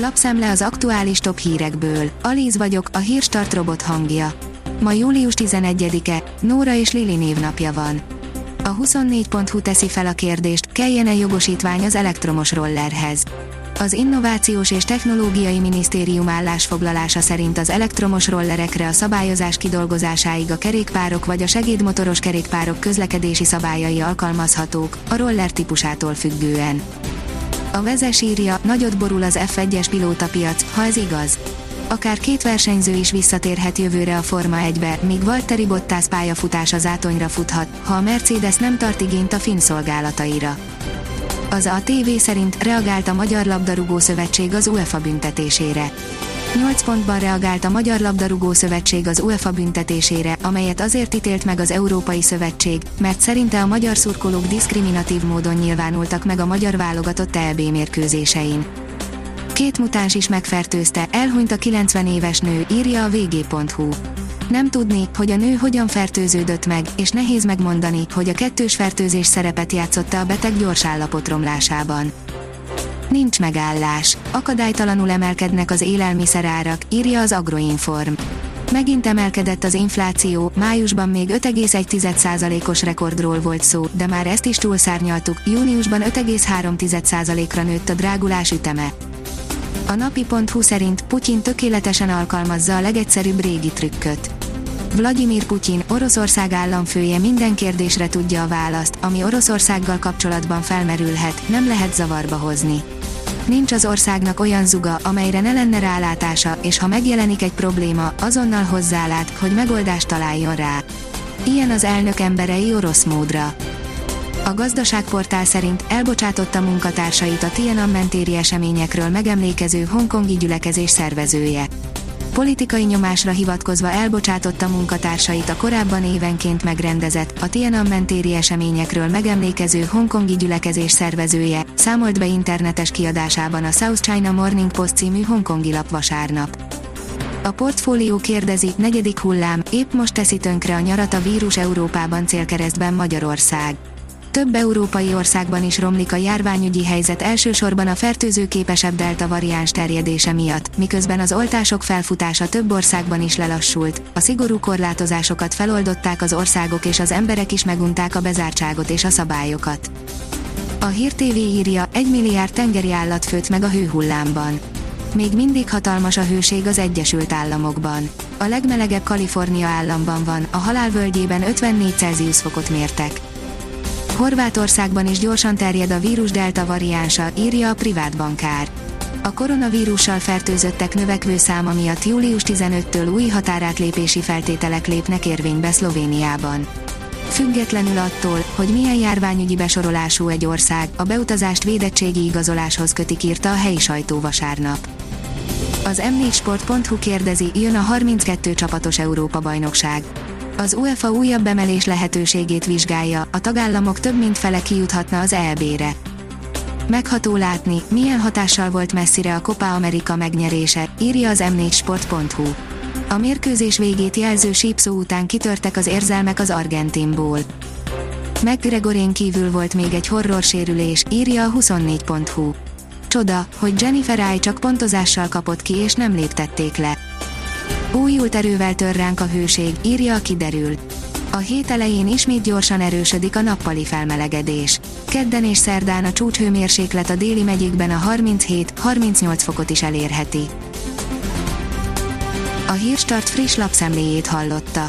Lapszemle az aktuális top hírekből. Alíz vagyok, a hírstart robot hangja. Ma július 11-e, Nóra és Lili névnapja van. A 24.hu teszi fel a kérdést, kelljen-e jogosítvány az elektromos rollerhez. Az Innovációs és Technológiai Minisztérium állásfoglalása szerint az elektromos rollerekre a szabályozás kidolgozásáig a kerékpárok vagy a segédmotoros kerékpárok közlekedési szabályai alkalmazhatók, a roller típusától függően. A vezes írja, nagyot borul az F1-es pilótapiac, ha ez igaz. Akár két versenyző is visszatérhet jövőre a Forma 1-be, míg Valtteri Bottas pályafutása zátonyra futhat, ha a Mercedes nem tart igényt a finn szolgálataira. Az a TV szerint reagált a Magyar Labdarúgó Szövetség az UEFA büntetésére. 8 pontban reagált a Magyar Labdarúgó Szövetség az UEFA büntetésére, amelyet azért ítélt meg az Európai Szövetség, mert szerinte a magyar szurkolók diszkriminatív módon nyilvánultak meg a magyar válogatott EB mérkőzésein. Két mutáns is megfertőzte, elhunyt a 90 éves nő, írja a vg.hu. Nem tudni, hogy a nő hogyan fertőződött meg, és nehéz megmondani, hogy a kettős fertőzés szerepet játszotta a beteg gyors állapot romlásában. Nincs megállás. Akadálytalanul emelkednek az élelmiszerárak, írja az Agroinform. Megint emelkedett az infláció, májusban még 5,1%-os rekordról volt szó, de már ezt is túlszárnyaltuk, júniusban 5,3%-ra nőtt a drágulás üteme. A napi.hu szerint Putyin tökéletesen alkalmazza a legegyszerűbb régi trükköt. Vladimir Putyin, Oroszország államfője minden kérdésre tudja a választ, ami Oroszországgal kapcsolatban felmerülhet, nem lehet zavarba hozni. Nincs az országnak olyan zuga, amelyre ne lenne rálátása, és ha megjelenik egy probléma, azonnal hozzálát, hogy megoldást találjon rá. Ilyen az elnök emberei orosz módra. A gazdaságportál szerint elbocsátotta munkatársait a Tiananmen téri eseményekről megemlékező hongkongi gyülekezés szervezője. Politikai nyomásra hivatkozva elbocsátotta munkatársait a korábban évenként megrendezett, a Tiananmen téri eseményekről megemlékező hongkongi gyülekezés szervezője, számolt be internetes kiadásában a South China Morning Post című hongkongi lap vasárnap. A portfólió kérdezi, negyedik hullám, épp most teszi tönkre a nyarat a vírus Európában célkeresztben Magyarország. Több európai országban is romlik a járványügyi helyzet elsősorban a fertőzőképesebb delta variáns terjedése miatt, miközben az oltások felfutása több országban is lelassult, a szigorú korlátozásokat feloldották az országok és az emberek is megunták a bezártságot és a szabályokat. A Hír TV írja, egy milliárd tengeri állat főtt meg a hőhullámban. Még mindig hatalmas a hőség az Egyesült Államokban. A legmelegebb Kalifornia államban van, a halálvölgyében 54 Celsius fokot mértek. Horvátországban is gyorsan terjed a vírus delta variánsa, írja a privát bankár. A koronavírussal fertőzöttek növekvő száma miatt július 15-től új határátlépési feltételek lépnek érvénybe Szlovéniában. Függetlenül attól, hogy milyen járványügyi besorolású egy ország, a beutazást védettségi igazoláshoz kötik írta a helyi sajtó vasárnap. Az m4sport.hu kérdezi, jön a 32 csapatos Európa-bajnokság. Az UEFA újabb emelés lehetőségét vizsgálja, a tagállamok több mint fele kijuthatna az EB-re. Megható látni, milyen hatással volt messzire a Copa America megnyerése, írja az m4sport.hu. A mérkőzés végét jelző sípszó után kitörtek az érzelmek az argentinból. McGregorén kívül volt még egy horror sérülés, írja a 24.hu. Csoda, hogy Jennifer Ai csak pontozással kapott ki és nem léptették le. Újult erővel tör ránk a hőség, írja a kiderül. A hét elején ismét gyorsan erősödik a nappali felmelegedés. Kedden és szerdán a csúcshőmérséklet a déli megyékben a 37-38 fokot is elérheti. A Hírstart friss lapszemléjét hallotta.